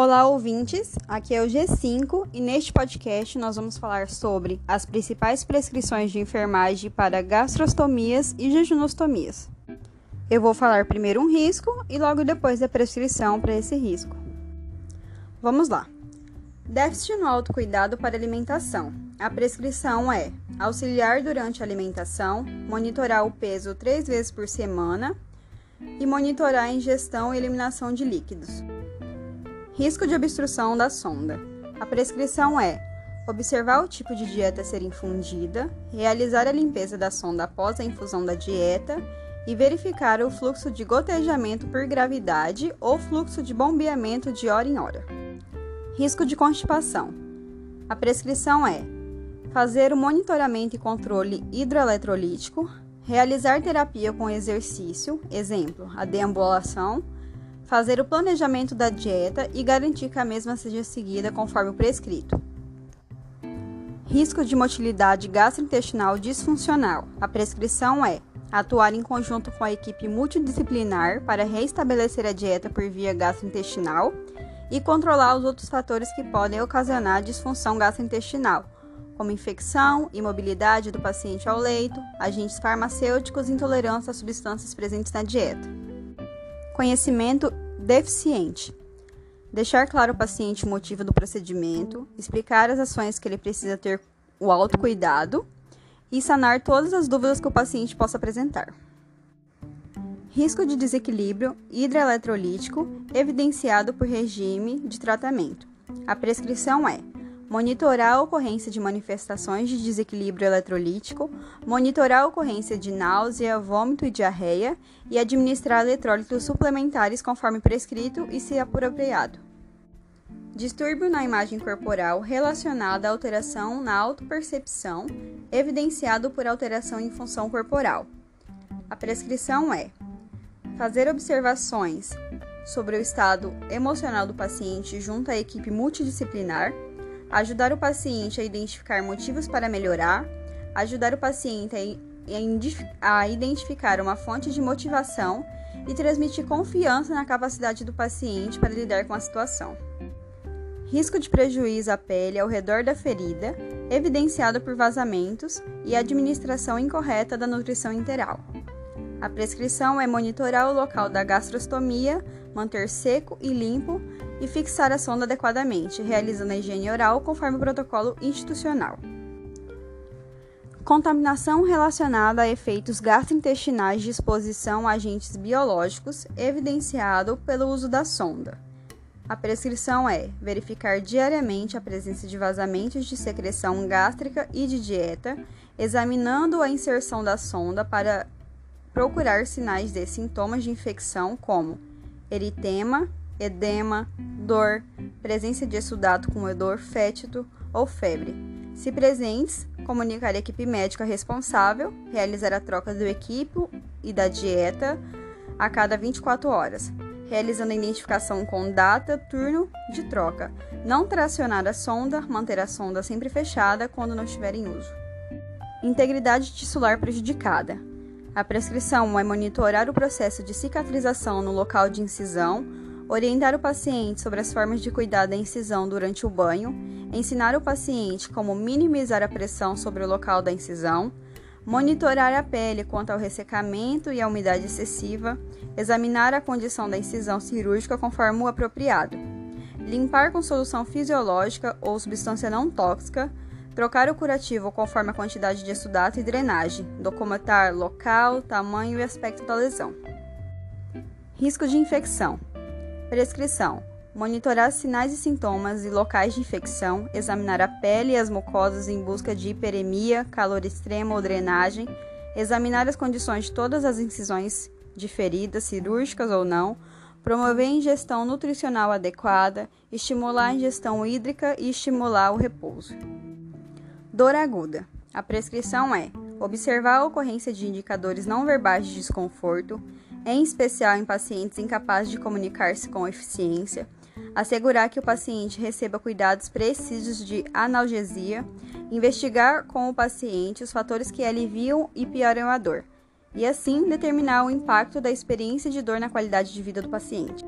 Olá, ouvintes! Aqui é o G5 e neste podcast nós vamos falar sobre as principais prescrições de enfermagem para gastrostomias e jejunostomias. Eu vou falar primeiro um risco e logo depois a prescrição para esse risco. Vamos lá! Déficit no autocuidado para alimentação. A prescrição é auxiliar durante a alimentação, monitorar o peso três vezes por semana e monitorar a ingestão e eliminação de líquidos. Risco de obstrução da sonda. A prescrição é observar o tipo de dieta a ser infundida, realizar a limpeza da sonda após a infusão da dieta e verificar o fluxo de gotejamento por gravidade ou fluxo de bombeamento de hora em hora. Risco de constipação. A prescrição é fazer o monitoramento e controle hidroeletrolítico, realizar terapia com exercício, exemplo, a deambulação fazer o planejamento da dieta e garantir que a mesma seja seguida conforme o prescrito. Risco de motilidade gastrointestinal disfuncional. A prescrição é atuar em conjunto com a equipe multidisciplinar para restabelecer a dieta por via gastrointestinal e controlar os outros fatores que podem ocasionar disfunção gastrointestinal, como infecção, imobilidade do paciente ao leito, agentes farmacêuticos e intolerância a substâncias presentes na dieta. Conhecimento deficiente. Deixar claro ao paciente o motivo do procedimento, explicar as ações que ele precisa ter o autocuidado e sanar todas as dúvidas que o paciente possa apresentar. Risco de desequilíbrio hidroeletrolítico evidenciado por regime de tratamento. A prescrição é monitorar a ocorrência de manifestações de desequilíbrio eletrolítico, monitorar a ocorrência de náusea, vômito e diarreia e administrar eletrólitos suplementares conforme prescrito e se apropriado. Distúrbio na imagem corporal relacionado à alteração na autopercepção, evidenciado por alteração em função corporal. A prescrição é fazer observações sobre o estado emocional do paciente junto à equipe multidisciplinar ajudar o paciente a identificar motivos para melhorar, ajudar o paciente a identificar uma fonte de motivação e transmitir confiança na capacidade do paciente para lidar com a situação. Risco de prejuízo à pele ao redor da ferida, evidenciado por vazamentos e administração incorreta da nutrição interal. A prescrição é monitorar o local da gastrostomia, manter seco e limpo e fixar a sonda adequadamente, realizando a higiene oral conforme o protocolo institucional. Contaminação relacionada a efeitos gastrointestinais de exposição a agentes biológicos, evidenciado pelo uso da sonda. A prescrição é verificar diariamente a presença de vazamentos de secreção gástrica e de dieta, examinando a inserção da sonda para procurar sinais de sintomas de infecção como eritema, edema, dor, presença de exudato com odor fétido ou febre. Se presentes, comunicar a equipe médica responsável, realizar a troca do equipo e da dieta a cada 24 horas, realizando a identificação com data, turno de troca. Não tracionar a sonda, manter a sonda sempre fechada quando não estiver em uso. Integridade tissular prejudicada. A prescrição é monitorar o processo de cicatrização no local de incisão, orientar o paciente sobre as formas de cuidar da incisão durante o banho, ensinar o paciente como minimizar a pressão sobre o local da incisão, monitorar a pele quanto ao ressecamento e à umidade excessiva, examinar a condição da incisão cirúrgica conforme o apropriado, limpar com solução fisiológica ou substância não tóxica, Trocar o curativo conforme a quantidade de exudato e drenagem. Documentar local, tamanho e aspecto da lesão. Risco de infecção. Prescrição. Monitorar sinais e sintomas e locais de infecção, examinar a pele e as mucosas em busca de hiperemia, calor extremo ou drenagem, examinar as condições de todas as incisões de feridas, cirúrgicas ou não, promover ingestão nutricional adequada, estimular a ingestão hídrica e estimular o repouso. Dor aguda. A prescrição é observar a ocorrência de indicadores não verbais de desconforto, em especial em pacientes incapazes de comunicar-se com eficiência, assegurar que o paciente receba cuidados precisos de analgesia, investigar com o paciente os fatores que aliviam e pioram a dor, e assim determinar o impacto da experiência de dor na qualidade de vida do paciente.